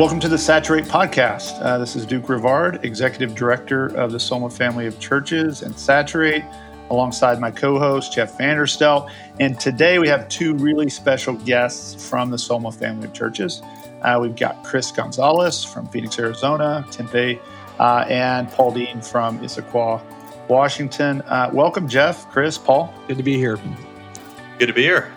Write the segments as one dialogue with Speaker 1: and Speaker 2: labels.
Speaker 1: Welcome to the Saturate podcast. Uh, this is Duke Revard, Executive Director of the Soma Family of Churches and Saturate, alongside my co host, Jeff Vanderstelt. And today we have two really special guests from the Soma Family of Churches. Uh, we've got Chris Gonzalez from Phoenix, Arizona, Tempe, uh, and Paul Dean from Issaquah, Washington. Uh, welcome, Jeff, Chris, Paul.
Speaker 2: Good to be here.
Speaker 3: Good to be here.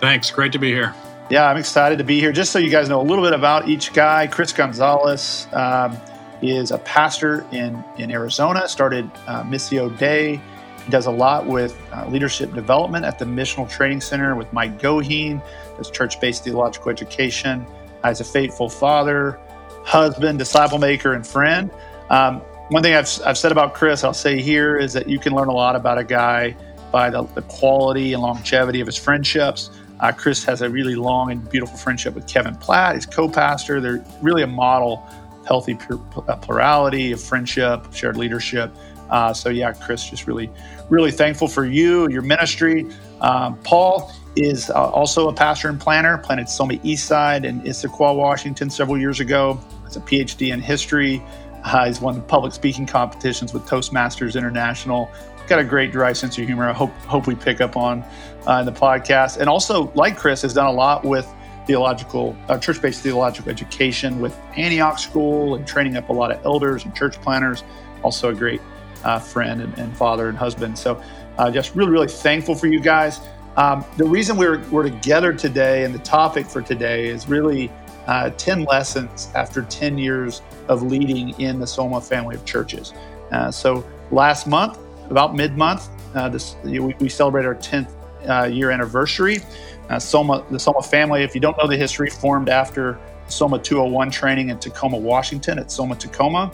Speaker 4: Thanks. Great to be here.
Speaker 1: Yeah, I'm excited to be here. Just so you guys know a little bit about each guy, Chris Gonzalez um, is a pastor in, in Arizona, started uh, Missio Dei. He does a lot with uh, leadership development at the Missional Training Center with Mike Goheen, does church based theological education. Uh, he's a faithful father, husband, disciple maker, and friend. Um, one thing I've, I've said about Chris, I'll say here, is that you can learn a lot about a guy by the, the quality and longevity of his friendships. Uh, Chris has a really long and beautiful friendship with Kevin Platt, his co pastor. They're really a model of healthy uh, plurality, of friendship, shared leadership. Uh, so, yeah, Chris, just really, really thankful for you, your ministry. Um, Paul is uh, also a pastor and planner, planted Soma Eastside in Issaquah, Washington several years ago. Has a PhD in history. Uh, he's won public speaking competitions with Toastmasters International got a great dry sense of humor. I hope hope we pick up on uh, in the podcast. And also, like Chris, has done a lot with theological, uh, church-based theological education with Antioch School and training up a lot of elders and church planners. Also, a great uh, friend and, and, father and husband. So, uh, just really, really thankful for you guys. Um, the reason we're we're together today and the topic for today is really uh, 10 lessons after 10 years of leading in the Soma family of churches. Uh, so, last month about mid month. Uh, this we, we, celebrate our 10th uh, year anniversary. Uh, Soma, the Soma family, if you don't know the history, formed after Soma 201 training in Tacoma, Washington at Soma Tacoma.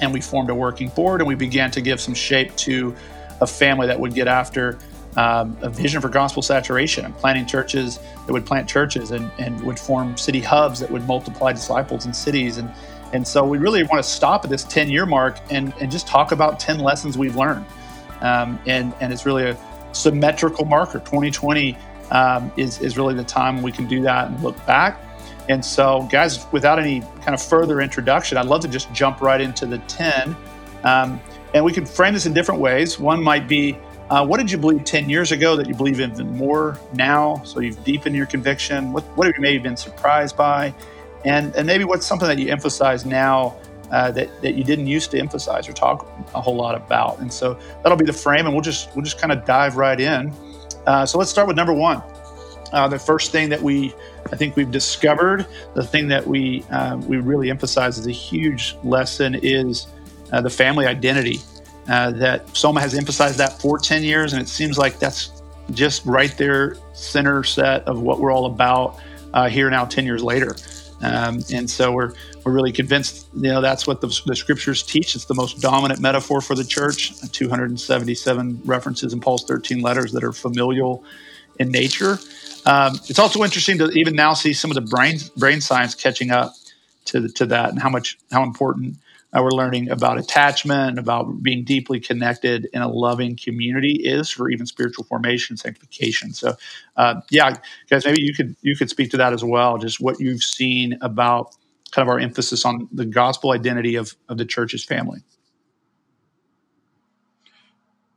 Speaker 1: And we formed a working board and we began to give some shape to a family that would get after um, a vision for gospel saturation and planting churches that would plant churches and, and would form city hubs that would multiply disciples in cities. And and so we really want to stop at this 10 year mark and, and just talk about 10 lessons we've learned. Um, and, and it's really a symmetrical marker. 2020 um, is, is really the time we can do that and look back. And so, guys, without any kind of further introduction, I'd love to just jump right into the 10. Um, and we could frame this in different ways. One might be uh, what did you believe 10 years ago that you believe even more now? So you've deepened your conviction. What, what have you maybe been surprised by? And and maybe what's something that you emphasize now uh, that that you didn't used to emphasize or talk a whole lot about. And so that'll be the frame, and we'll just we'll just kind of dive right in. Uh, so let's start with number one. Uh, the first thing that we I think we've discovered, the thing that we um, we really emphasize as a huge lesson is uh, the family identity. Uh, that Soma has emphasized that for 10 years, and it seems like that's just right there, center set of what we're all about uh, here now, 10 years later. Um, and so we're we're really convinced, you know, that's what the, the, scriptures teach. It's the most dominant metaphor for the church. 277 references in Paul's 13 letters that are familial in nature. Um, it's also interesting to even now see some of the brain brain science catching up to to that and how much how important uh, we're learning about attachment and about being deeply connected in a loving community is for even spiritual formation sanctification. So uh, yeah guys maybe you could you could speak to that as well just what you've seen about kind of our emphasis on the gospel identity of, of the church's family.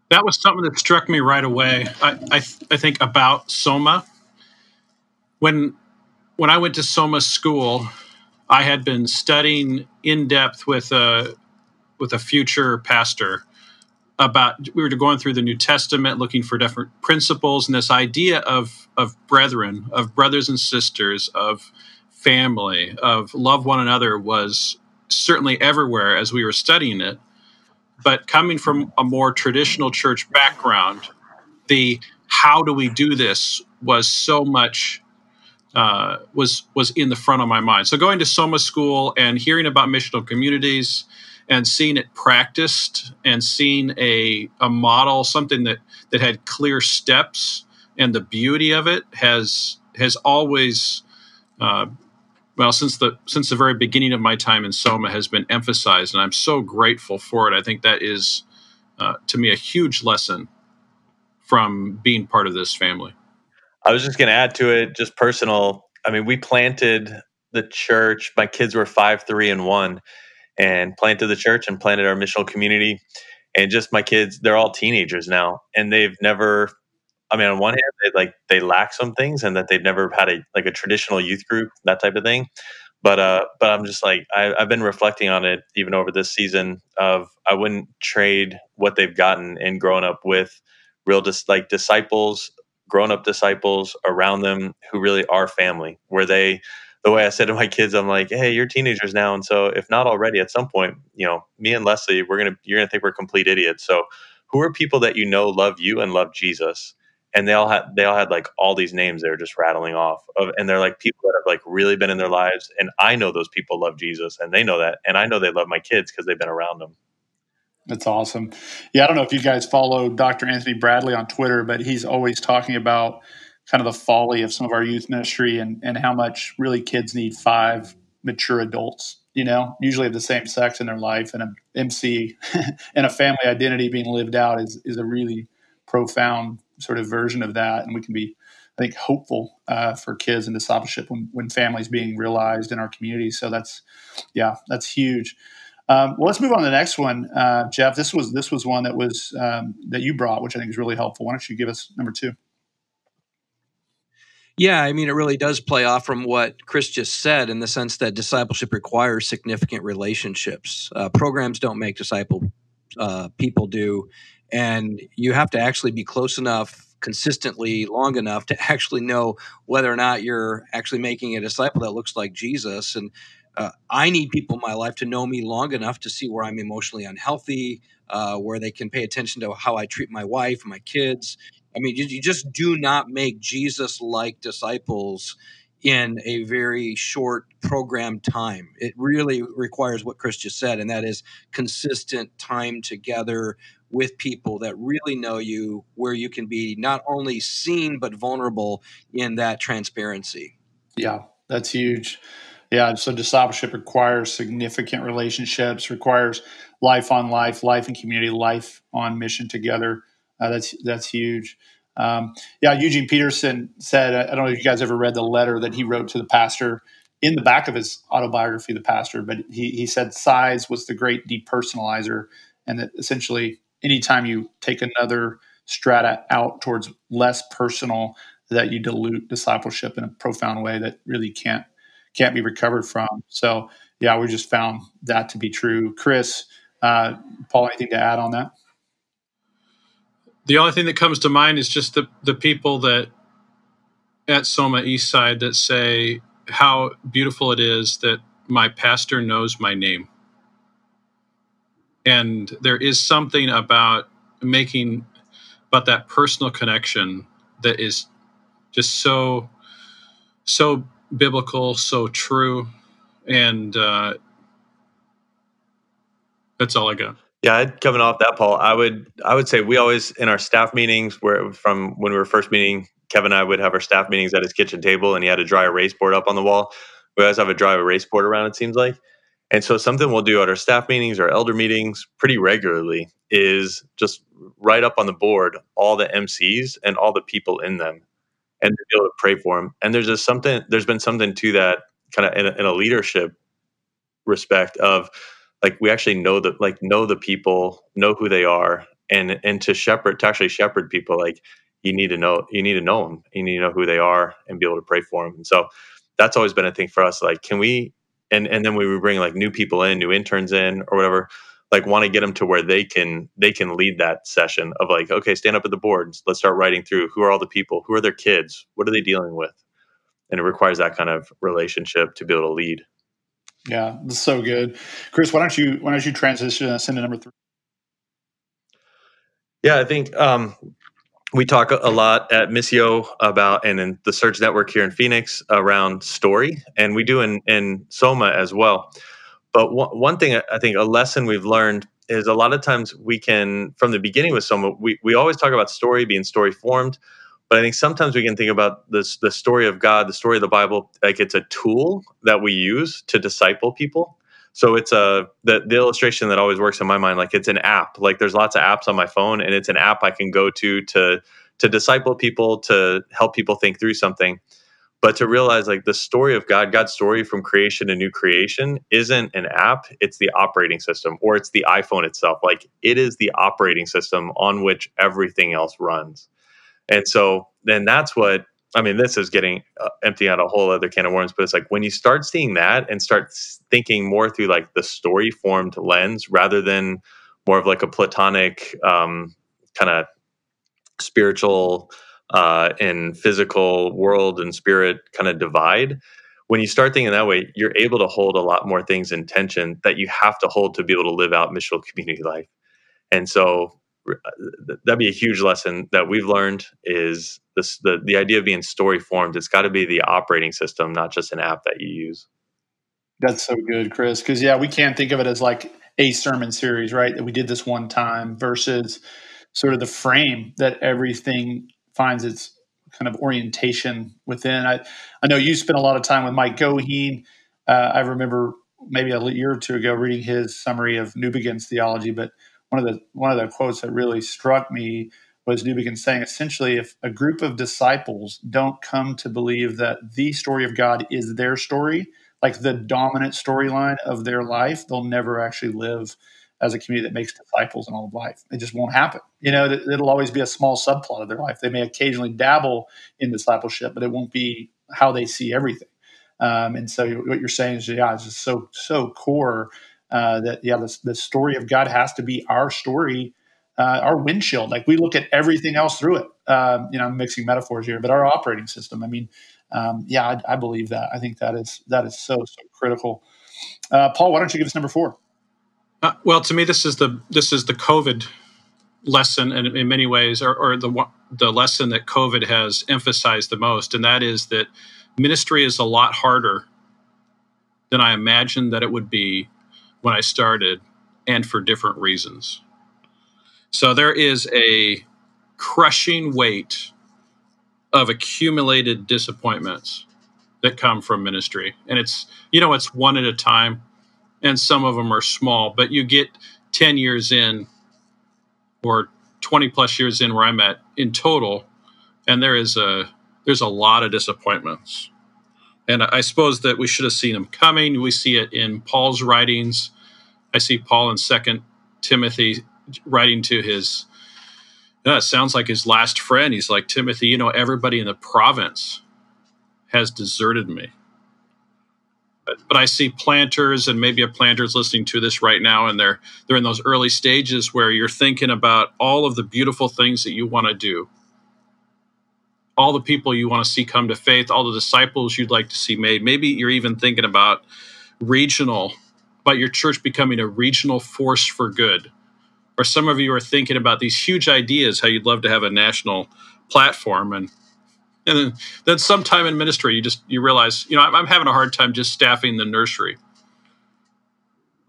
Speaker 4: That was something that struck me right away. I, I, I think about soma. When when i went to soma school I had been studying in depth with a with a future pastor about we were going through the New Testament looking for different principles and this idea of of brethren, of brothers and sisters, of family, of love one another was certainly everywhere as we were studying it. But coming from a more traditional church background, the how do we do this was so much uh, was was in the front of my mind. So going to Soma School and hearing about missional communities and seeing it practiced and seeing a a model, something that that had clear steps and the beauty of it has has always uh, well since the since the very beginning of my time in Soma has been emphasized, and I'm so grateful for it. I think that is uh, to me a huge lesson from being part of this family.
Speaker 3: I was just going to add to it, just personal. I mean, we planted the church. My kids were five, three, and one, and planted the church and planted our missional community. And just my kids, they're all teenagers now, and they've never. I mean, on one hand, they like they lack some things, and that they've never had a like a traditional youth group, that type of thing. But uh, but I'm just like I, I've been reflecting on it even over this season. Of I wouldn't trade what they've gotten and grown up with real just dis- like disciples grown up disciples around them who really are family, where they, the way I said to my kids, I'm like, hey, you're teenagers now. And so if not already, at some point, you know, me and Leslie, we're going to, you're going to think we're complete idiots. So who are people that you know love you and love Jesus? And they all had, they all had like all these names they're just rattling off of, and they're like people that have like really been in their lives. And I know those people love Jesus and they know that. And I know they love my kids because they've been around them.
Speaker 1: That's awesome. Yeah, I don't know if you guys follow Dr. Anthony Bradley on Twitter, but he's always talking about kind of the folly of some of our youth ministry and, and how much really kids need five mature adults, you know, usually of the same sex in their life. And a MC and a family identity being lived out is, is a really profound sort of version of that. And we can be, I think, hopeful uh, for kids and discipleship when, when families being realized in our community. So that's, yeah, that's huge. Um, well, let's move on to the next one, uh, Jeff. This was this was one that was um, that you brought, which I think is really helpful. Why don't you give us number two?
Speaker 2: Yeah, I mean, it really does play off from what Chris just said in the sense that discipleship requires significant relationships. Uh, programs don't make disciple, uh, people do. And you have to actually be close enough consistently long enough to actually know whether or not you're actually making a disciple that looks like Jesus. And uh, I need people in my life to know me long enough to see where I'm emotionally unhealthy, uh, where they can pay attention to how I treat my wife, my kids. I mean, you, you just do not make Jesus like disciples in a very short program time. It really requires what Chris just said, and that is consistent time together with people that really know you, where you can be not only seen, but vulnerable in that transparency.
Speaker 1: Yeah, that's huge. Yeah, so discipleship requires significant relationships, requires life on life, life in community, life on mission together. Uh, that's that's huge. Um, yeah, Eugene Peterson said, I don't know if you guys ever read the letter that he wrote to the pastor in the back of his autobiography, The Pastor, but he, he said size was the great depersonalizer, and that essentially anytime you take another strata out towards less personal, that you dilute discipleship in a profound way that really can't can't be recovered from. So yeah, we just found that to be true. Chris, uh, Paul, anything to add on that?
Speaker 4: The only thing that comes to mind is just the the people that at Soma East Side that say how beautiful it is that my pastor knows my name. And there is something about making about that personal connection that is just so so biblical, so true, and uh, that's all I got.
Speaker 3: Yeah, coming off that, Paul, I would I would say we always in our staff meetings, where from when we were first meeting, Kevin and I would have our staff meetings at his kitchen table, and he had a dry erase board up on the wall. We always have a dry erase board around. It seems like, and so something we'll do at our staff meetings or elder meetings pretty regularly is just write up on the board all the MCs and all the people in them and to be able to pray for them. And there's just something, there's been something to that kind of in a, in a leadership respect of like we actually know that like know the people, know who they are, and and to shepherd to actually shepherd people like you need to know you need to know them, you need to know who they are, and be able to pray for them. And so that's always been a thing for us. Like, can we? And and then we would bring like new people in, new interns in, or whatever like want to get them to where they can they can lead that session of like okay stand up at the boards let's start writing through who are all the people who are their kids what are they dealing with? And it requires that kind of relationship to be able to lead.
Speaker 1: Yeah that's so good. Chris why don't you why don't you transition us into number three?
Speaker 3: Yeah i think um, we talk a lot at missio about and in the Surge Network here in phoenix around story and we do in in soma as well but one, one thing I think a lesson we've learned is a lot of times we can, from the beginning with someone, we, we always talk about story being story formed. But I think sometimes we can think about this the story of God, the story of the Bible, like it's a tool that we use to disciple people. So it's a the, the illustration that always works in my mind, like it's an app. Like there's lots of apps on my phone, and it's an app I can go to to to disciple people, to help people think through something. But to realize like the story of God, God's story from creation to new creation isn't an app, it's the operating system or it's the iPhone itself. Like it is the operating system on which everything else runs. And so then that's what I mean, this is getting uh, emptying out a whole other can of worms, but it's like when you start seeing that and start thinking more through like the story formed lens rather than more of like a platonic um, kind of spiritual uh, and physical world and spirit kind of divide. When you start thinking that way, you're able to hold a lot more things in tension that you have to hold to be able to live out missional community life. And so uh, that'd be a huge lesson that we've learned is this the, the idea of being story formed it's got to be the operating system not just an app that you use
Speaker 1: that's so good chris because yeah we can't think of it as like a sermon series right that we did this one time versus sort of the frame that everything finds its kind of orientation within. I i know you spent a lot of time with mike goheen. Uh, i remember maybe a year or two ago reading his summary of Newbigin's theology but one of the one of the quotes that really struck me was Newbigin saying essentially if a group of disciples don't come to believe that the story of God is their story, like the dominant storyline of their life, they'll never actually live as a community that makes disciples in all of life. It just won't happen. You know, it'll always be a small subplot of their life. They may occasionally dabble in discipleship, but it won't be how they see everything. Um, and so what you're saying is, yeah, it's just so so core uh, that yeah, the, story of God has to be our story, uh, our windshield. Like we look at everything else through it. Uh, you know, I'm mixing metaphors here, but our operating system. I mean, um, yeah, I, I, believe that. I think that is that is so so critical. Uh, Paul, why don't you give us number four?
Speaker 4: Uh, well, to me, this is the this is the COVID lesson, and in many ways, or, or the the lesson that COVID has emphasized the most, and that is that ministry is a lot harder than I imagined that it would be when I started and for different reasons. So there is a crushing weight of accumulated disappointments that come from ministry. And it's, you know, it's one at a time, and some of them are small, but you get 10 years in or 20 plus years in where I'm at in total, and there is a there's a lot of disappointments. And I suppose that we should have seen them coming. We see it in Paul's writings. I see Paul in Second Timothy writing to his. Know, it sounds like his last friend. He's like Timothy. You know, everybody in the province has deserted me. But, I see planters, and maybe a planter's listening to this right now, and they're they're in those early stages where you're thinking about all of the beautiful things that you want to do all the people you want to see come to faith, all the disciples you'd like to see made. Maybe you're even thinking about regional, about your church becoming a regional force for good. Or some of you are thinking about these huge ideas, how you'd love to have a national platform. And and then, then sometime in ministry, you just you realize, you know, I'm, I'm having a hard time just staffing the nursery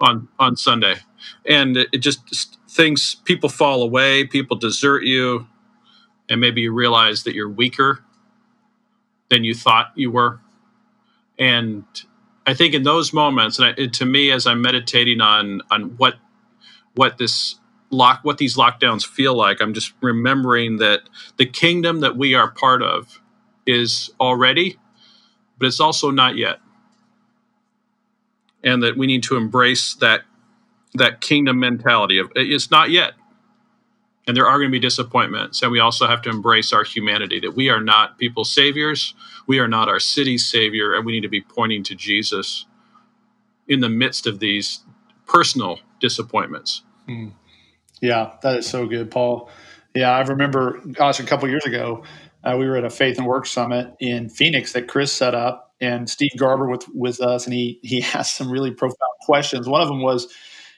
Speaker 4: on on Sunday, and it, it just things people fall away, people desert you, and maybe you realize that you're weaker than you thought you were. And I think in those moments, and I, to me, as I'm meditating on on what what this lock what these lockdowns feel like, I'm just remembering that the kingdom that we are part of is already, but it's also not yet, and that we need to embrace that that kingdom mentality of it's not yet. And there are going to be disappointments and we also have to embrace our humanity that we are not people's saviors we are not our city's savior and we need to be pointing to jesus in the midst of these personal disappointments.
Speaker 1: Hmm. yeah that is so good paul. Yeah i remember gosh a couple years ago uh, we were at a faith and work summit in phoenix that chris set up and steve garber was with us and he he asked some really profound questions one of them was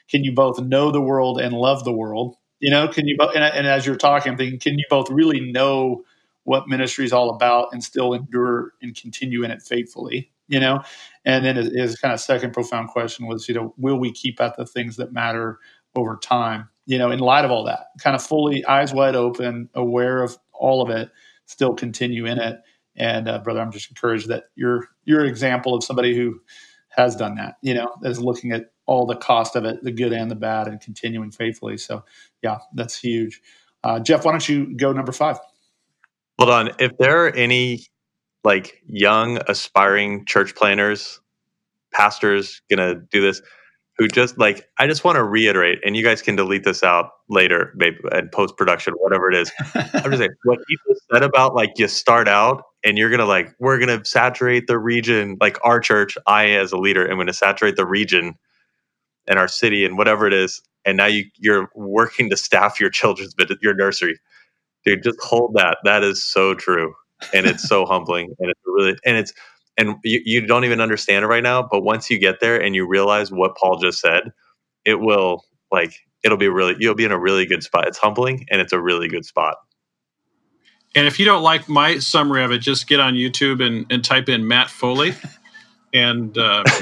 Speaker 1: can you both know the world and love the world you know, can you, and, and as you're talking, I'm thinking, can you both really know what ministry is all about and still endure and continue in it faithfully? You know, and then his kind of second profound question was, you know, will we keep at the things that matter over time? You know, in light of all that, kind of fully eyes wide open, aware of all of it, still continue in it. And uh, brother, I'm just encouraged that you're you're an example of somebody who has done that. You know, is looking at all the cost of it, the good and the bad, and continuing faithfully. So, yeah, that's huge. Uh, Jeff, why don't you go number five?
Speaker 3: Hold on. If there are any like young aspiring church planners, pastors gonna do this who just like I just want to reiterate, and you guys can delete this out later, maybe in post production, whatever it is. I'm just saying what people said about like you start out and you're gonna like we're gonna saturate the region, like our church. I as a leader am gonna saturate the region and our city and whatever it is. And now you you're working to staff your children's bit your nursery, dude. Just hold that. That is so true, and it's so humbling, and it's really and it's and you, you don't even understand it right now but once you get there and you realize what paul just said it will like it'll be really you'll be in a really good spot. It's humbling and it's a really good spot.
Speaker 4: And if you don't like my summary of it just get on youtube and, and type in matt foley and uh,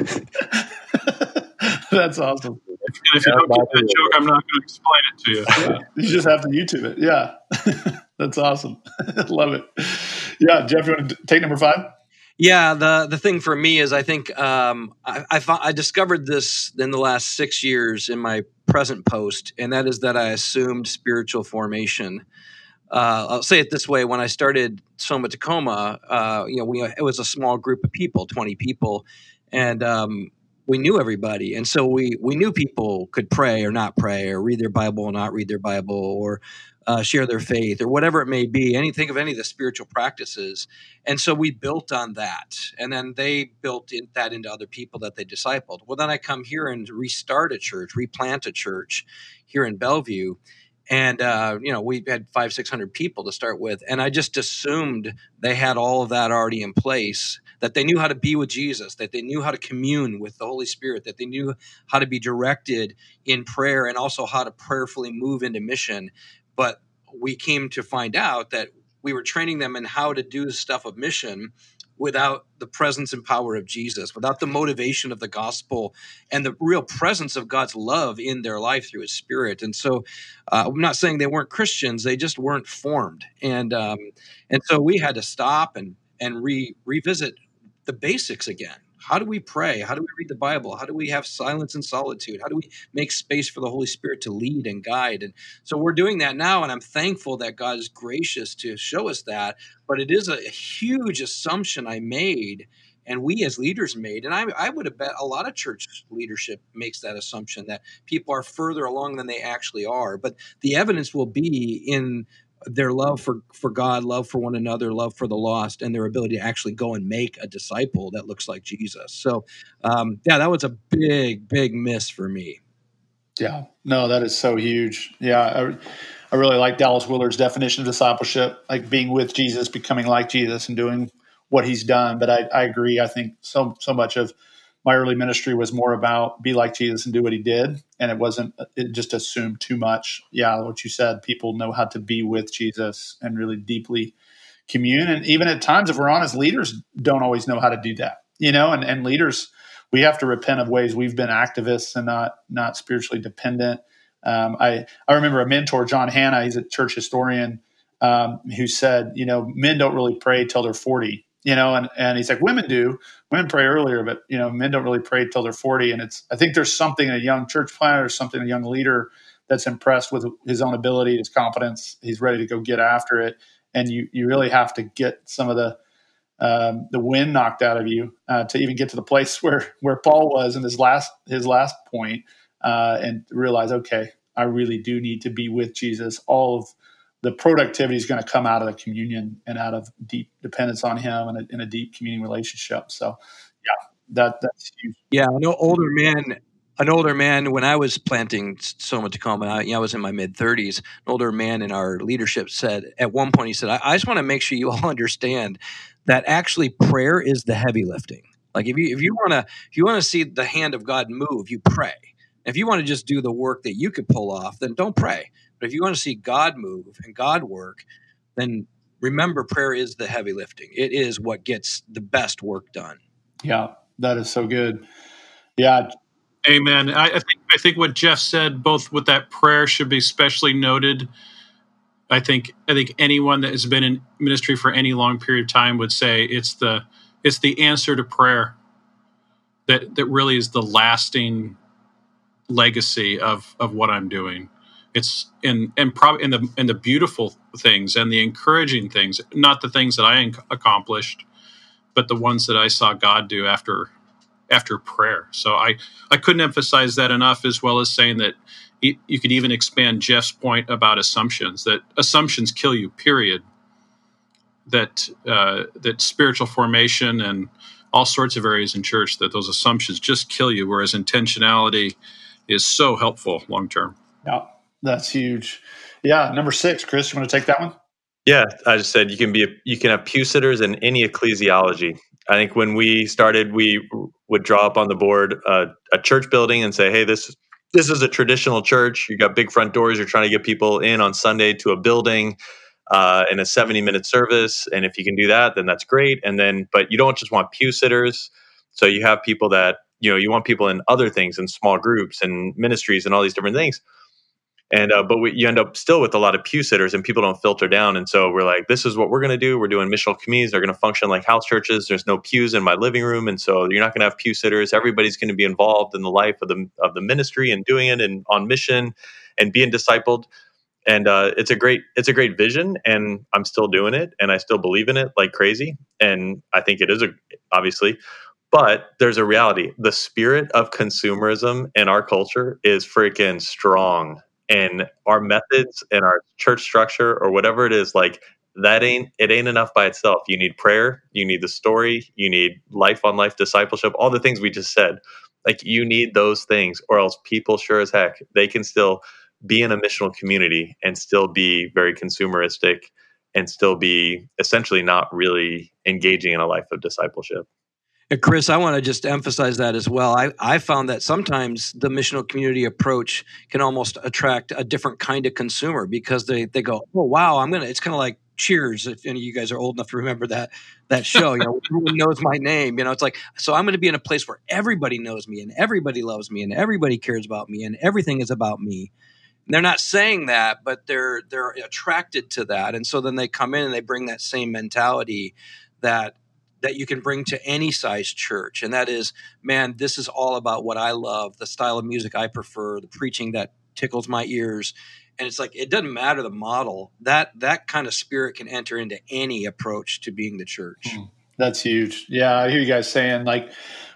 Speaker 1: that's awesome.
Speaker 4: And if you don't get that joke i'm not going to explain it to you.
Speaker 1: Yeah, you just have to youtube it. Yeah. That's awesome. Love it. Yeah jeff you want to take number five
Speaker 2: yeah, the the thing for me is I think um, I, I, I discovered this in the last six years in my present post, and that is that I assumed spiritual formation. Uh, I'll say it this way: when I started Soma Tacoma, uh, you know, we it was a small group of people, twenty people, and um, we knew everybody, and so we we knew people could pray or not pray, or read their Bible or not read their Bible, or uh, share their faith or whatever it may be any think of any of the spiritual practices. And so we built on that. And then they built in, that into other people that they discipled. Well then i come here and restart a church replant a church here in bellevue. And uh, you know we had five six hundred people to start with. And i just assumed they had all of that already in place that they knew how to be with jesus that they knew how to commune with the holy spirit that they knew how to be directed in prayer and also how to prayerfully move into mission. But we came to find out that we were training them in how to do stuff of mission without the presence and power of Jesus, without the motivation of the gospel and the real presence of God's love in their life through His Spirit. And so, uh, I'm not saying they weren't Christians; they just weren't formed. And um, and so we had to stop and and re- revisit the basics again how do we pray? How do we read the Bible? How do we have silence and solitude? How do we make space for the Holy Spirit to lead and guide? And so we're doing that now, and I'm thankful that God is gracious to show us that. But it is a huge assumption I made, and we as leaders made. And I, I would have bet a lot of church leadership makes that assumption that people are further along than they actually are. But the evidence will be in their love for for God, love for one another, love for the lost, and their ability to actually go and make a disciple that looks like Jesus. So, um, yeah, that was a big, big miss for me.
Speaker 1: Yeah, no, that is so huge. Yeah, I, I really like Dallas Willard's definition of discipleship, like being with Jesus, becoming like Jesus, and doing what He's done. But I, I agree. I think so so much of my early ministry was more about be like Jesus and do what he did. And it wasn't, it just assumed too much. Yeah, what you said, people know how to be with Jesus and really deeply commune. And even at times, if we're honest, leaders don't always know how to do that, you know, and, and leaders, we have to repent of ways we've been activists and not, not spiritually dependent. Um, I, I remember a mentor, John Hannah, he's a church historian, um, who said, you know, men don't really pray till they're 40 you know, and, and he's like, women do. Women pray earlier, but, you know, men don't really pray till they're 40. And it's, I think there's something in a young church planter or something, a young leader that's impressed with his own ability, his confidence. He's ready to go get after it. And you, you really have to get some of the, um, the wind knocked out of you uh, to even get to the place where, where Paul was in his last, his last point, uh, and realize, okay, I really do need to be with Jesus all of the productivity is going to come out of the communion and out of deep dependence on Him and a, in a deep communing relationship. So, yeah, that that's huge.
Speaker 2: Yeah, an older man, an older man. When I was planting Soma Tacoma, I, you know, I was in my mid thirties. An older man in our leadership said at one point, he said, I, "I just want to make sure you all understand that actually prayer is the heavy lifting. Like if you if you want to if you want to see the hand of God move, you pray." If you want to just do the work that you could pull off, then don't pray. But if you want to see God move and God work, then remember prayer is the heavy lifting. It is what gets the best work done.
Speaker 1: Yeah, that is so good. Yeah.
Speaker 4: Amen. I, I think I think what Jeff said, both with that prayer should be especially noted. I think I think anyone that has been in ministry for any long period of time would say it's the it's the answer to prayer that that really is the lasting legacy of of what I'm doing it's in and probably in the in the beautiful things and the encouraging things not the things that i accomplished but the ones that I saw God do after after prayer. So I I couldn't emphasize that enough, as well as saying that you could even expand Jeff's point about assumptions that assumptions kill you. Period. That uh, that spiritual formation and all sorts of areas in church that those assumptions just kill you, whereas intentionality is so helpful long term.
Speaker 1: Yeah, that's huge. Yeah, number six, Chris, you want to take that one?
Speaker 3: Yeah, I just said you can be a, you can have pew sitters in any ecclesiology. I think when we started, we would draw up on the board uh, a church building and say, "Hey, this this is a traditional church. You got big front doors. You're trying to get people in on Sunday to a building uh, in a 70 minute service. And if you can do that, then that's great. And then, but you don't just want pew sitters. So you have people that you know you want people in other things in small groups and ministries and all these different things and uh, but we, you end up still with a lot of pew sitters and people don't filter down. And so we're like this is what we're going to do. We're doing missional communities. They're going to function like house churches. There's no pews in my living room. And so you're not going to have pew sitters. Everybody's going to be involved in the life of the of the ministry and doing it and on mission and being discipled. And uh, it's a great it's a great vision and i'm still doing it and i still believe in it like crazy. And i think it is a obviously but there's a reality. The spirit of consumerism in our culture is freaking strong and our methods and our church structure or whatever it is like that ain't it ain't enough by itself. You need prayer you need the story you need life on life discipleship all the things we just said. Like you need those things or else people sure as heck they can still be in a missional community and still be very consumeristic and still be essentially not really engaging in a life of discipleship Uh,
Speaker 2: Chris, I want to just emphasize that as well. I, I found that sometimes the missional community approach can almost attract a different kind of consumer because they, they go, oh, wow, I'm to, it's kind of like Cheers, if any of you guys are old enough to remember that that show, you know, everyone knows my name. You know, it's like so I'm going to be in a place where everybody knows me and everybody loves me and everybody cares about me and everything is about me. And they're not saying that, but they're they're attracted to that, and so then they come in and they bring that same mentality that that you can bring to any size church. And that is, man, this is all about what I love, the style of music I prefer, the preaching that tickles my ears. And it's like it doesn't matter the model. That that kind of spirit can enter into any approach to being the church. Hmm.
Speaker 1: That's huge. Yeah, I hear you guys saying like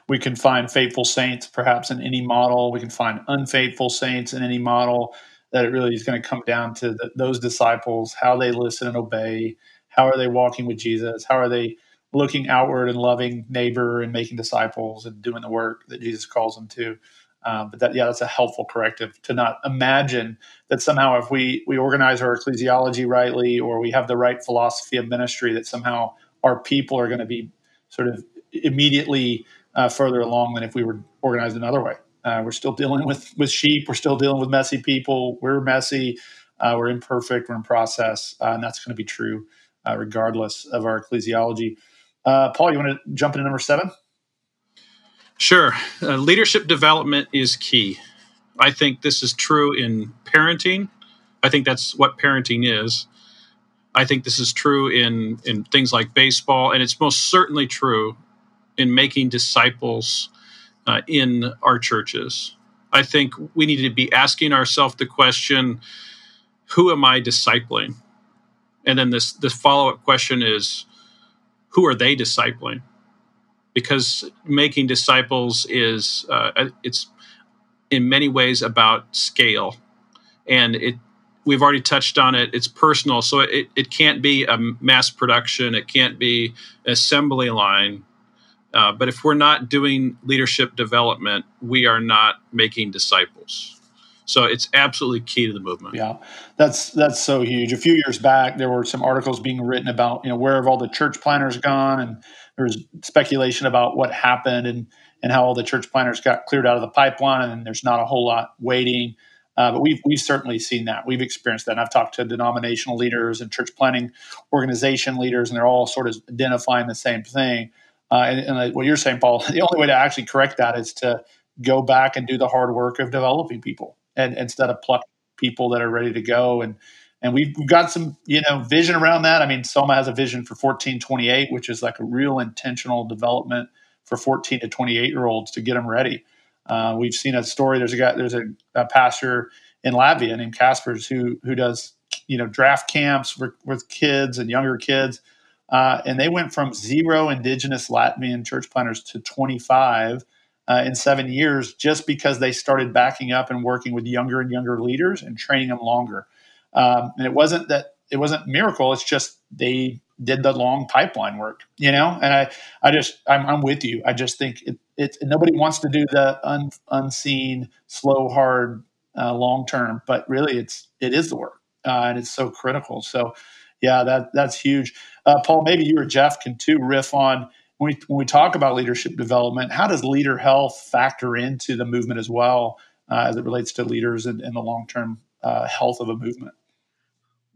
Speaker 1: we can find faithful saints perhaps in any model. We can find unfaithful saints in any model. That it really is going to come down to the, those disciples, how they listen and obey, how are they walking with Jesus, how are they looking outward and loving neighbor and making disciples and doing the work that Jesus calls them to. Um, but that, yeah, that's a helpful corrective to not imagine that somehow if we we organize our ecclesiology rightly or we have the right philosophy of ministry, that somehow our people are going to be sort of immediately uh, further along than if we were organized another way. Uh, we're still dealing with with sheep. We're still dealing with messy people. We're messy. Uh, we're imperfect. We're in process, uh, and that's going to be true uh, regardless of our ecclesiology. Uh, Paul, you want to jump into number seven?
Speaker 4: Sure. Uh, leadership development is key. I think this is true in parenting. I think that's what parenting is. I think this is true in, in things like baseball, and it's most certainly true in making disciples uh, in our churches. I think we need to be asking ourselves the question who am I discipling? And then this, this follow up question is who are they discipling? Because making disciples is uh, it's in many ways about scale, and it we've already touched on it. It's personal, so it it can't be a mass production. It can't be an assembly line. Uh, but if we're not doing leadership development, we are not making disciples. So it's absolutely key to the movement.
Speaker 1: Yeah, that's that's so huge. A few years back, there were some articles being written about you know where have all the church planners gone, and there was speculation about what happened and and how all the church planners got cleared out of the pipeline, and there's not a whole lot waiting. Uh, but we've we've certainly seen that. We've experienced that. And I've talked to denominational leaders and church planning organization leaders, and they're all sort of identifying the same thing. Uh, and, and what you're saying, Paul, the only way to actually correct that is to go back and do the hard work of developing people and instead of pluck people that are ready to go. And and we've got some you know vision around that. I mean soma has a vision for 1428 which is like a real intentional development for 14 to 28 year olds to get them ready. Uh, we've seen a story there's a guy there's a, a pastor in latvia named caspers who who does you know draft camps with, with kids and younger kids. Uh, and they went from zero indigenous Latvian church planters to 25 uh, in seven years just because they started backing up and working with younger and younger leaders and training them longer. Um, and it wasn't that it wasn't miracle. It's just they did the long pipeline work, you know. And I, I just, I'm, I'm with you. I just think it, it nobody wants to do the un, unseen, slow, hard, uh, long term, but really, it's it is the work, uh, and it's so critical. So, yeah, that that's huge. Uh, Paul, maybe you or Jeff can too riff on when we, when we talk about leadership development, how does leader health factor into the movement as well uh, as it relates to leaders and, and the long term uh, health of a movement?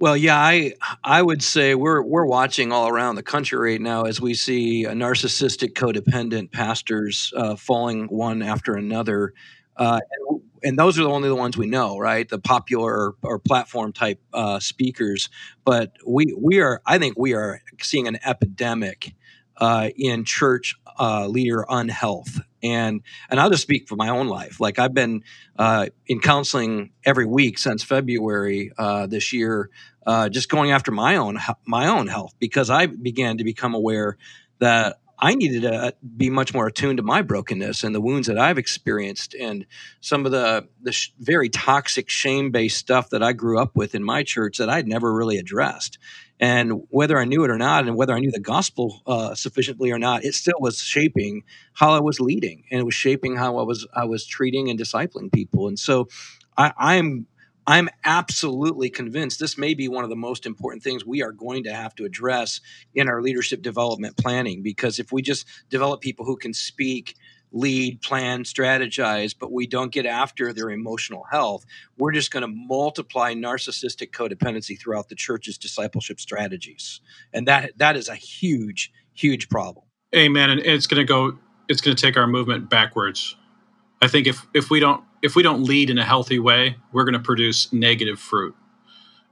Speaker 2: Well, yeah, I I would say we're we're watching all around the country right now as we see narcissistic, codependent pastors uh, falling one after another, uh, and, and, those are the only the ones we know, right? The popular or, or platform type uh, speakers, but we we are I think we are seeing an epidemic uh, in church uh, leader unhealth. And and I'll just speak for my own life. Like I've been uh, in counseling every week since February uh, this year, uh, just going after my own my own health because I began to become aware that I needed to be much more attuned to my brokenness and the wounds that I've experienced and some of the the sh- very toxic shame based stuff that I grew up with in my church that I'd never really addressed. And whether I knew it or not, and whether I knew the gospel uh, sufficiently or not, it still was shaping how I was leading, and it was shaping how I was I was treating and discipling people. And so, I, I'm I'm absolutely convinced this may be one of the most important things we are going to have to address in our leadership development planning. Because if we just develop people who can speak lead, plan, strategize, but we don't get after their emotional health, we're just going to multiply narcissistic codependency throughout the church's discipleship strategies. And that that is a huge, huge problem.
Speaker 4: Amen. And it's going to go it's going to take our movement backwards. I think if if we don't if we don't lead in a healthy way, we're going to produce negative fruit.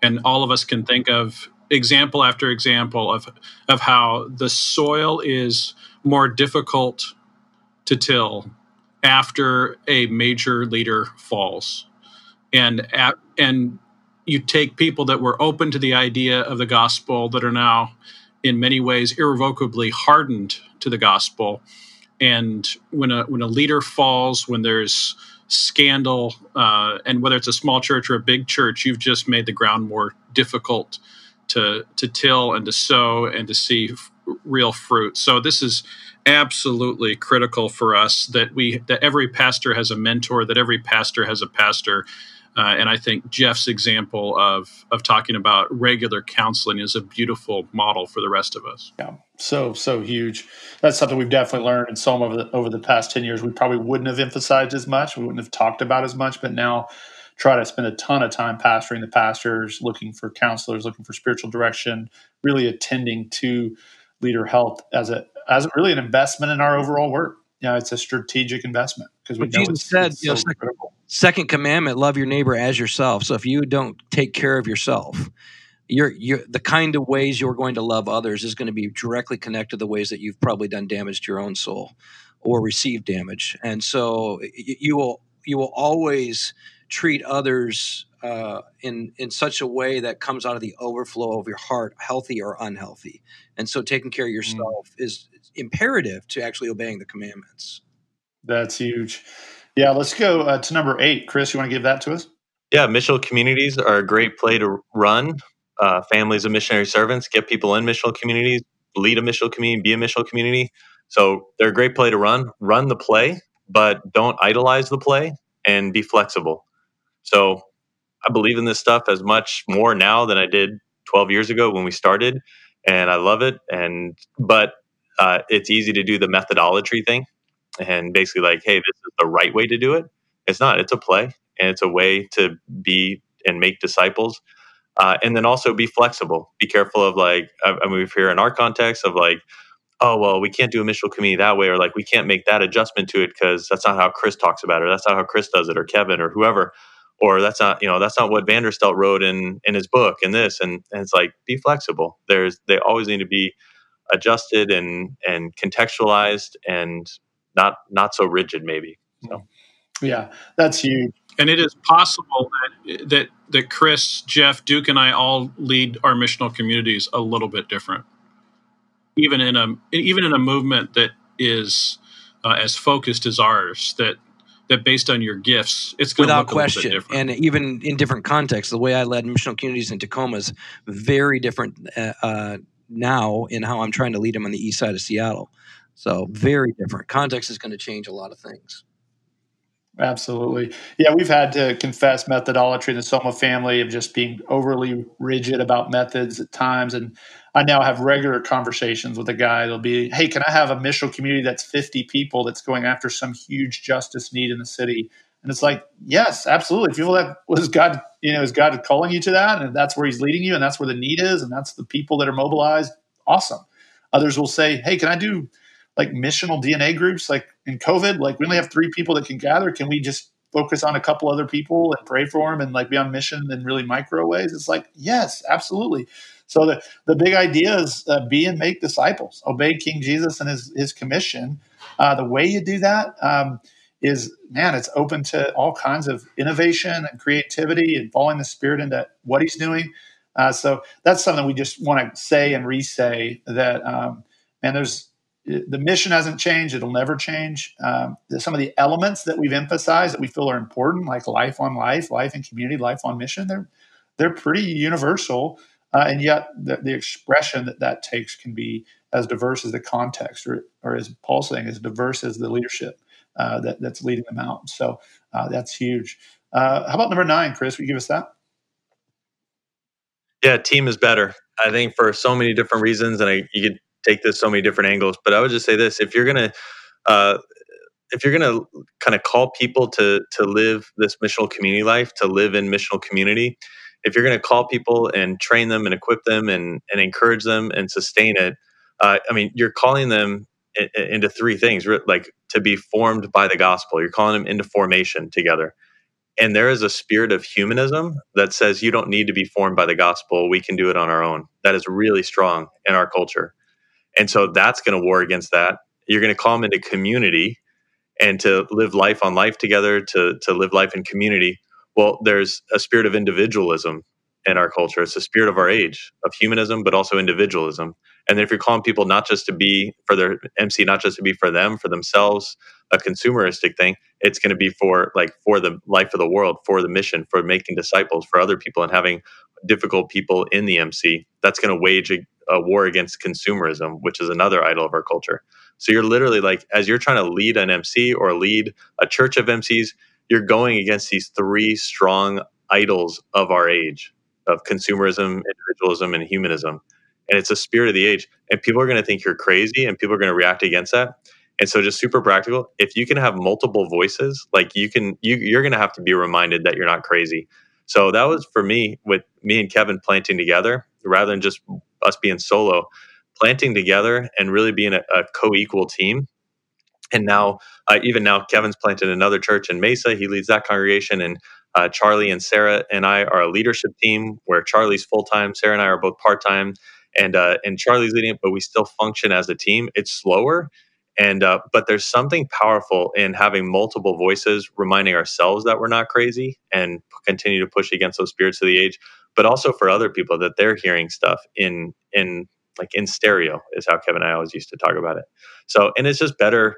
Speaker 4: And all of us can think of example after example of of how the soil is more difficult to till after a major leader falls. And at, and you take people that were open to the idea of the gospel that are now in many ways irrevocably hardened to the gospel and when a when a leader falls when there's scandal uh, and whether it's a small church or a big church you've just made the ground more difficult to to till and to sow and to see f- real fruit so this is absolutely critical for us that we that every pastor has a mentor, that every pastor has a pastor. Uh, and I think Jeff's example of of talking about regular counseling is a beautiful model for the rest of us.
Speaker 1: Yeah, so so huge. That's something we've definitely learned in some of the over the past ten years. We probably wouldn't have emphasized as much. We wouldn't have talked about as much, but now try to spend a ton of time pastoring the pastors, looking for counselors, looking for spiritual direction, really attending to leader health as a as really an investment in our overall work. You know, it's a strategic investment because we know Jesus
Speaker 2: it's, said, it's you know, second, second commandment: love your neighbor as yourself. So if you don't take care of yourself, you're, you're the kind of ways you're going to love others is going to be directly connected to the ways that you've probably done damage to your own soul or received damage. And so you will you will always treat others uh, in in such a way that comes out of the overflow of your heart, healthy or unhealthy. And so, taking care of mm. yourself mm. is imperative to actually obeying the commandments.
Speaker 1: That's huge. Yeah, let's go uh, to number eight. Chris, you want to give that to us?
Speaker 3: Yeah, missional communities are a great play to run. Uh, families of missionary servants get people in missional communities, lead a missional community, be a missional community. So they're a great play to run. Run the play, but don't idolize the play and be flexible. So I believe in this stuff as much more now than I did 12 years ago when we started, and I love it. And but uh, it's easy to do the methodology thing, and basically like, hey, this is the right way to do it. It's not. It's a play, and it's a way to be and make disciples. Uh, and then also be flexible. Be careful of like, I, I mean, if you're in our context of like, oh well we can't do a missional community that way or like we can't make that adjustment to it because that's not how chris talks about it or that's not how chris does it or kevin or whoever or that's not you know that's not what Vanderstelt wrote in in his book and this and, and it's like be flexible there's they always need to be adjusted and and contextualized and not not so rigid maybe so
Speaker 1: yeah that's huge
Speaker 4: and it is possible that that that Chris Jeff Duke and I all lead our missional communities a little bit different even in a even in a movement that is uh, as focused as ours that that based on your gifts, it's going
Speaker 2: without question, and even in different contexts. The way I led missional communities in Tacoma is very different uh, uh, now in how I'm trying to lead them on the east side of Seattle. So very different. Context is going to change a lot of things.
Speaker 1: Absolutely. Yeah, we've had to confess methodology in the Soma family of just being overly rigid about methods at times. And I now have regular conversations with a guy. They'll be, hey, can I have a missional community that's 50 people that's going after some huge justice need in the city? And it's like, yes, absolutely. If you that was God, you know, is God calling you to that, and that's where He's leading you, and that's where the need is, and that's the people that are mobilized, awesome. Others will say, hey, can I do like missional DNA groups like in COVID? Like we only have three people that can gather. Can we just focus on a couple other people and pray for them and like be on mission in really micro ways? It's like, yes, absolutely. So the, the big idea is uh, be and make disciples, obey King Jesus and his, his commission. Uh, the way you do that um, is, man, it's open to all kinds of innovation and creativity and following the spirit into what he's doing. Uh, so that's something we just want to say and re-say that, um, man, there's the mission hasn't changed. It'll never change. Um, some of the elements that we've emphasized that we feel are important, like life on life, life in community, life on mission, they're they're pretty universal. Uh, and yet, the, the, expression that that takes can be as diverse as the context, or, or as Paul's saying, as diverse as the leadership uh, that, that's leading them out. So uh, that's huge. Uh, how about number nine, Chris? Will you give us that?
Speaker 3: Yeah, team is better. I think for so many different reasons, and I, you could take this so many different angles. But I would just say this: if you're gonna uh, if you're gonna kind of call people to to live this missional community life, to live in missional community, if you're gonna call people and train them and equip them and and encourage them and sustain it, uh, I mean, you're calling them into three things, like to be formed by the gospel. You're calling them into formation together. And there is a spirit of humanism that says you don't need to be formed by the gospel. We can do it on our own. That is really strong in our culture. And so that's going to war against that. You're going to call them into community and to live life on life together, to, to live life in community. Well, there's a spirit of individualism in our culture. It's the spirit of our age, of humanism, but also individualism. And if you're calling people not just to be for their MC, not just to be for them, for themselves, a consumeristic thing, it's going to be for like for the life of the world, for the mission, for making disciples, for other people, and having difficult people in the MC. That's going to wage a, a war against consumerism, which is another idol of our culture. So you're literally like, as you're trying to lead an MC or lead a church of MCs, you're going against these three strong idols of our age of consumerism, individualism, and humanism. And it's a spirit of the age. And people are going to think you're crazy and people are going to react against that. And so just super practical, if you can have multiple voices, like you can you you're going to have to be reminded that you're not crazy. So that was for me with me and Kevin planting together rather than just us being solo, planting together and really being a, a co-equal team. And now, uh, even now, Kevin's planted another church in Mesa. He leads that congregation, and uh, Charlie and Sarah and I are a leadership team where Charlie's full time, Sarah and I are both part time, and uh, and Charlie's leading it, but we still function as a team. It's slower, and uh, but there's something powerful in having multiple voices, reminding ourselves that we're not crazy, and continue to push against those spirits of the age but also for other people that they're hearing stuff in in like in stereo is how Kevin and I always used to talk about it. So and it's just better.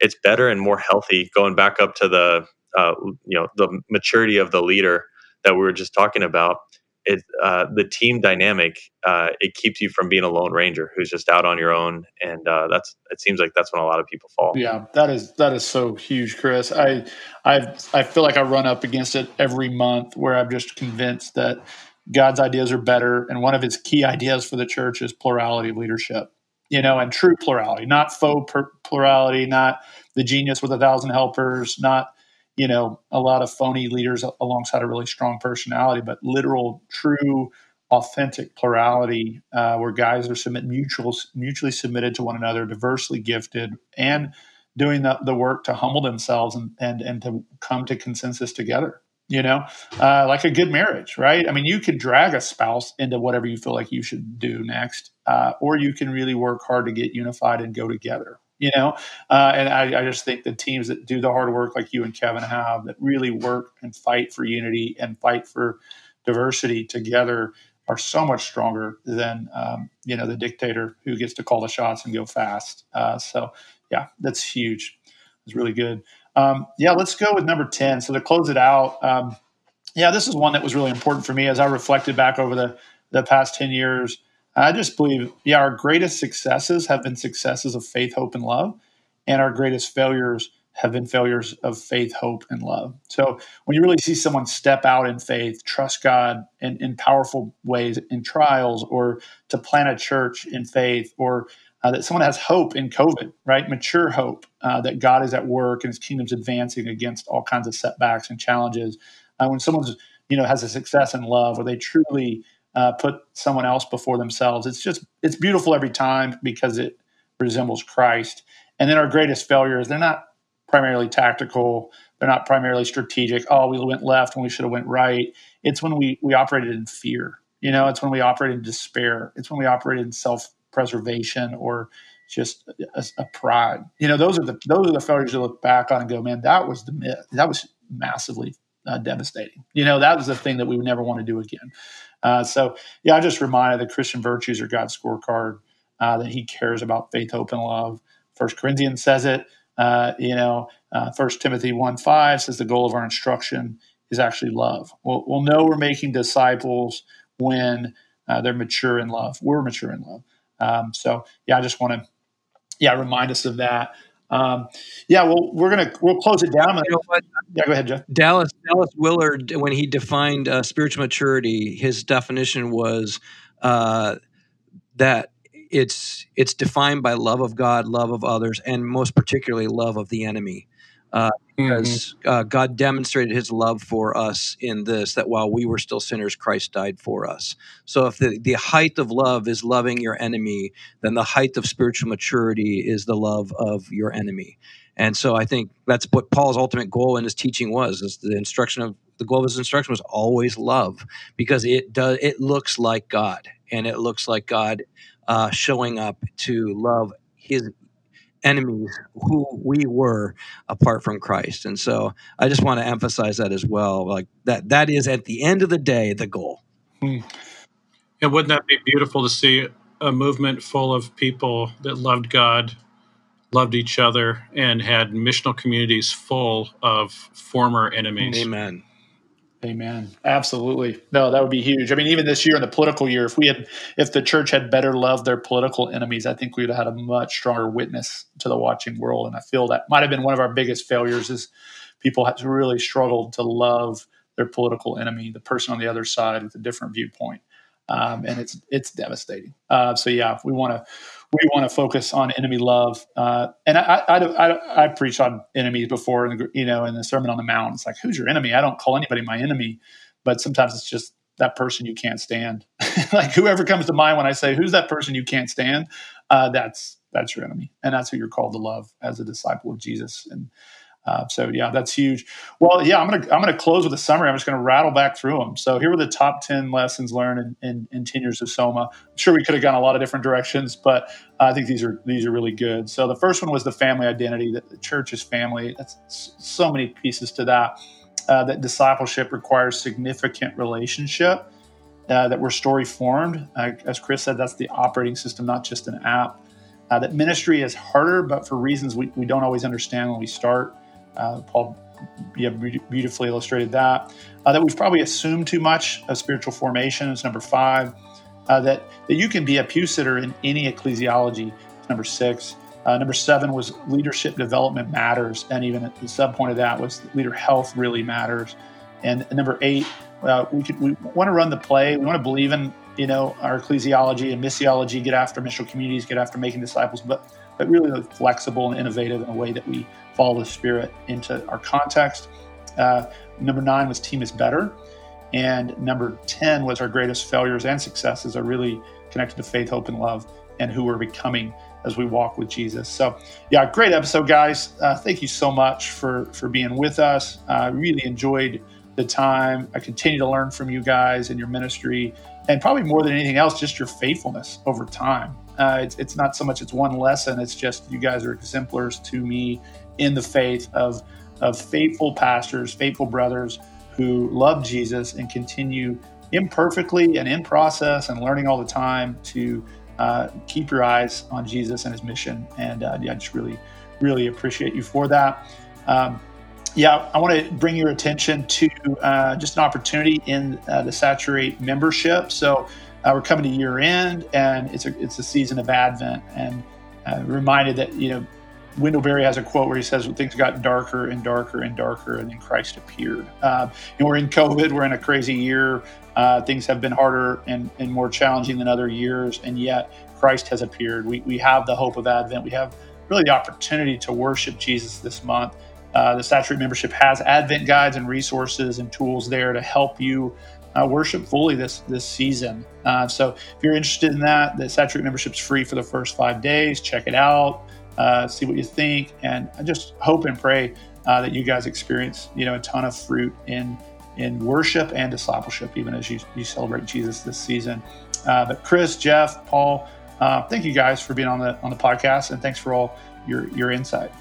Speaker 3: It's better and more healthy going back up to the uh, you know the maturity of the leader that we were just talking about. It uh, the team dynamic uh, it keeps you from being a lone ranger who's just out on your own, and uh, that's it seems like that's when a lot of people fall.
Speaker 1: Yeah, that is that is so huge, Chris. I I I feel like I run up against it every month where I'm just convinced that God's ideas are better. And one of his key ideas for the church is plurality of leadership, you know, and true plurality, not faux plurality, not the genius with a thousand helpers, not, you know, a lot of phony leaders alongside a really strong personality, but literal, true, authentic plurality uh, where guys are submit mutual, mutually submitted to one another, diversely gifted, and doing the, the work to humble themselves and, and, and to come to consensus together you know, uh, like a good marriage, right? I mean, you can drag a spouse into whatever you feel like you should do next, uh, or you can really work hard to get unified and go together, you know? Uh, and I, I, just think the teams that do the hard work, like you and Kevin have, that really work and fight for unity and fight for diversity together are so much stronger than um, you know the dictator who gets to call the shots and go fast. Uh, so yeah, that's huge. It's really good. Um, yeah, let's go with number ten. So to close it out, um, yeah, this is one that was really important for me as I reflected back over the the past ten years. I just believe, yeah, our greatest successes have been successes of faith, hope, and love, and our greatest failures have been failures of faith, hope, and love. So when you really see someone step out in faith, trust God in, in powerful ways in trials, or to plant a church in faith, or uh, that someone has hope in COVID, right? Mature hope uh, that God is at work and His kingdom's advancing against all kinds of setbacks and challenges. Uh, when someone's you know has a success in love, where they truly uh, put someone else before themselves, it's just it's beautiful every time because it resembles Christ. And then our greatest failures, they're not primarily tactical. They're not primarily strategic. Oh, we went left when we should have went right. It's when we we operated in fear. You know, it's when we operated in despair. It's when we operated in self preservation or just a, a, pride. You know, those are the those are the failures you look back on and go, man, that was the myth. That was massively uh, devastating. You know, that was the thing that we would never want to do again. Uh, so, yeah, I just reminded that Christian virtues are God's scorecard. Uh, that He cares about faith, hope, and love. First Corinthians says it. Uh, you know, uh, First Timothy 1 5 says the goal of our instruction is actually love. We'll, we'll know we're making disciples when uh, they're mature in love. We're mature in love. Um, so, yeah, I just want to, yeah, remind us of that. Um, yeah, well, we're gonna we'll close it down. You know? Yeah, go ahead, Jeff.
Speaker 2: Dallas Dallas Willard, when he defined uh, spiritual maturity, his definition was uh, that it's it's defined by love of God, love of others, and most particularly love of the enemy. Uh, because mm-hmm. uh, God demonstrated His love for us in this that while we were still sinners, Christ died for us. So, if the, the height of love is loving your enemy, then the height of spiritual maturity is the love of your enemy. And so, I think that's what Paul's ultimate goal in his teaching was: is the instruction of the goal of his instruction was always love, because it does it looks like God, and it looks like God uh, showing up to love his enemies who we were apart from Christ. And so I just want to emphasize that as well. Like that that is at the end of the day the goal.
Speaker 4: Hmm. And wouldn't that be beautiful to see a movement full of people that loved God, loved each other, and had missional communities full of former enemies?
Speaker 2: Amen.
Speaker 1: Amen. Absolutely. No, that would be huge. I mean, even this year in the political year, if we had, if the church had better loved their political enemies, I think we would have had a much stronger witness to the watching world. And I feel that might have been one of our biggest failures is people have really struggled to love their political enemy, the person on the other side with a different viewpoint. Um, and it's, it's devastating. Uh, so yeah, if we want to, we want to focus on enemy love. Uh, and I, I, I, I, preached on enemies before, in the, you know, in the Sermon on the Mount. It's like, who's your enemy? I don't call anybody my enemy, but sometimes it's just that person you can't stand. like whoever comes to mind when I say, who's that person you can't stand? Uh, that's that's your enemy, and that's who you're called to love as a disciple of Jesus. And uh, so yeah, that's huge. Well, yeah, I'm gonna I'm gonna close with a summary. I'm just gonna rattle back through them. So here were the top ten lessons learned in, in, in ten years of Soma. I'm sure we could have gone a lot of different directions, but I think these are these are really good. So the first one was the family identity. That the church is family. That's so many pieces to that. Uh, that discipleship requires significant relationship. Uh, that we're story formed. As Chris said, that's the operating system, not just an app. Uh, that ministry is harder, but for reasons we, we don't always understand when we start. Uh, Paul yeah, beautifully illustrated that. Uh, that we've probably assumed too much of spiritual formation is number five. Uh, that, that you can be a pew sitter in any ecclesiology is number six. Uh, number seven was leadership development matters. And even at the sub point of that was leader health really matters. And number eight, uh, we, we want to run the play. We want to believe in you know our ecclesiology and missiology, get after missional communities, get after making disciples, but but really flexible and innovative in a way that we follow the Spirit into our context. Uh, number nine was team is better. And number 10 was our greatest failures and successes are really connected to faith, hope, and love and who we're becoming as we walk with Jesus. So, yeah, great episode, guys. Uh, thank you so much for, for being with us. I uh, really enjoyed the time. I continue to learn from you guys and your ministry, and probably more than anything else, just your faithfulness over time. Uh, it's, it's not so much it's one lesson, it's just you guys are exemplars to me in the faith of, of faithful pastors, faithful brothers who love Jesus and continue imperfectly and in process and learning all the time to uh, keep your eyes on Jesus and his mission. And uh, yeah, I just really, really appreciate you for that. Um, yeah, I want to bring your attention to uh, just an opportunity in uh, the Saturate membership. So uh, we're coming to year end, and it's a it's a season of Advent, and uh, reminded that you know Wendell Berry has a quote where he says things got darker and darker and darker, and then Christ appeared. Uh, know, we're in COVID, we're in a crazy year. Uh, things have been harder and, and more challenging than other years, and yet Christ has appeared. We, we have the hope of Advent. We have really the opportunity to worship Jesus this month. Uh, the Saturate membership has Advent guides and resources and tools there to help you uh, worship fully this this season. Uh, so if you're interested in that, the Saturate membership's free for the first five days. Check it out, uh, see what you think, and I just hope and pray uh, that you guys experience you know a ton of fruit in in worship and discipleship, even as you, you celebrate Jesus this season. Uh, but Chris, Jeff, Paul, thank you guys for being on the on the podcast, and thanks for all your your insight.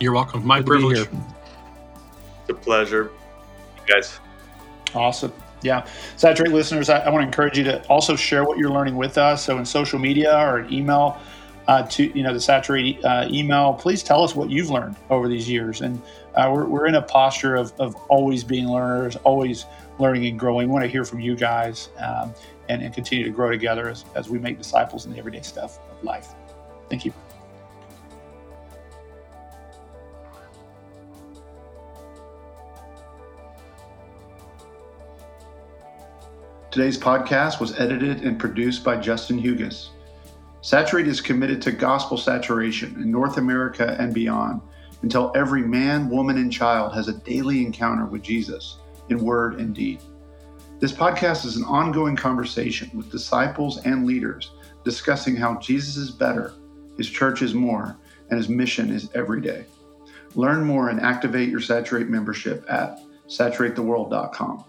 Speaker 4: You're welcome. My Good privilege.
Speaker 3: It's a pleasure. You guys.
Speaker 1: Awesome. Yeah. Saturate listeners, I, I, want to encourage you to also share what you're learning with us. So in social media or an email uh, to, you know, the Saturate uh, email, please tell us what you've learned over these years. And uh, we're, we're in a posture of, of always being learners, always learning and growing. We want to hear from you guys um, and, and continue to grow together as, as we make disciples in the everyday stuff of life. Thank you.
Speaker 5: Today's podcast was edited and produced by Justin Hugas. Saturate is committed to gospel saturation in North America and beyond until every man, woman, and child has a daily encounter with Jesus in word and deed. This podcast is an ongoing conversation with disciples and leaders discussing how Jesus is better, his church is more, and his mission is every day. Learn more and activate your Saturate membership at saturatetheworld.com.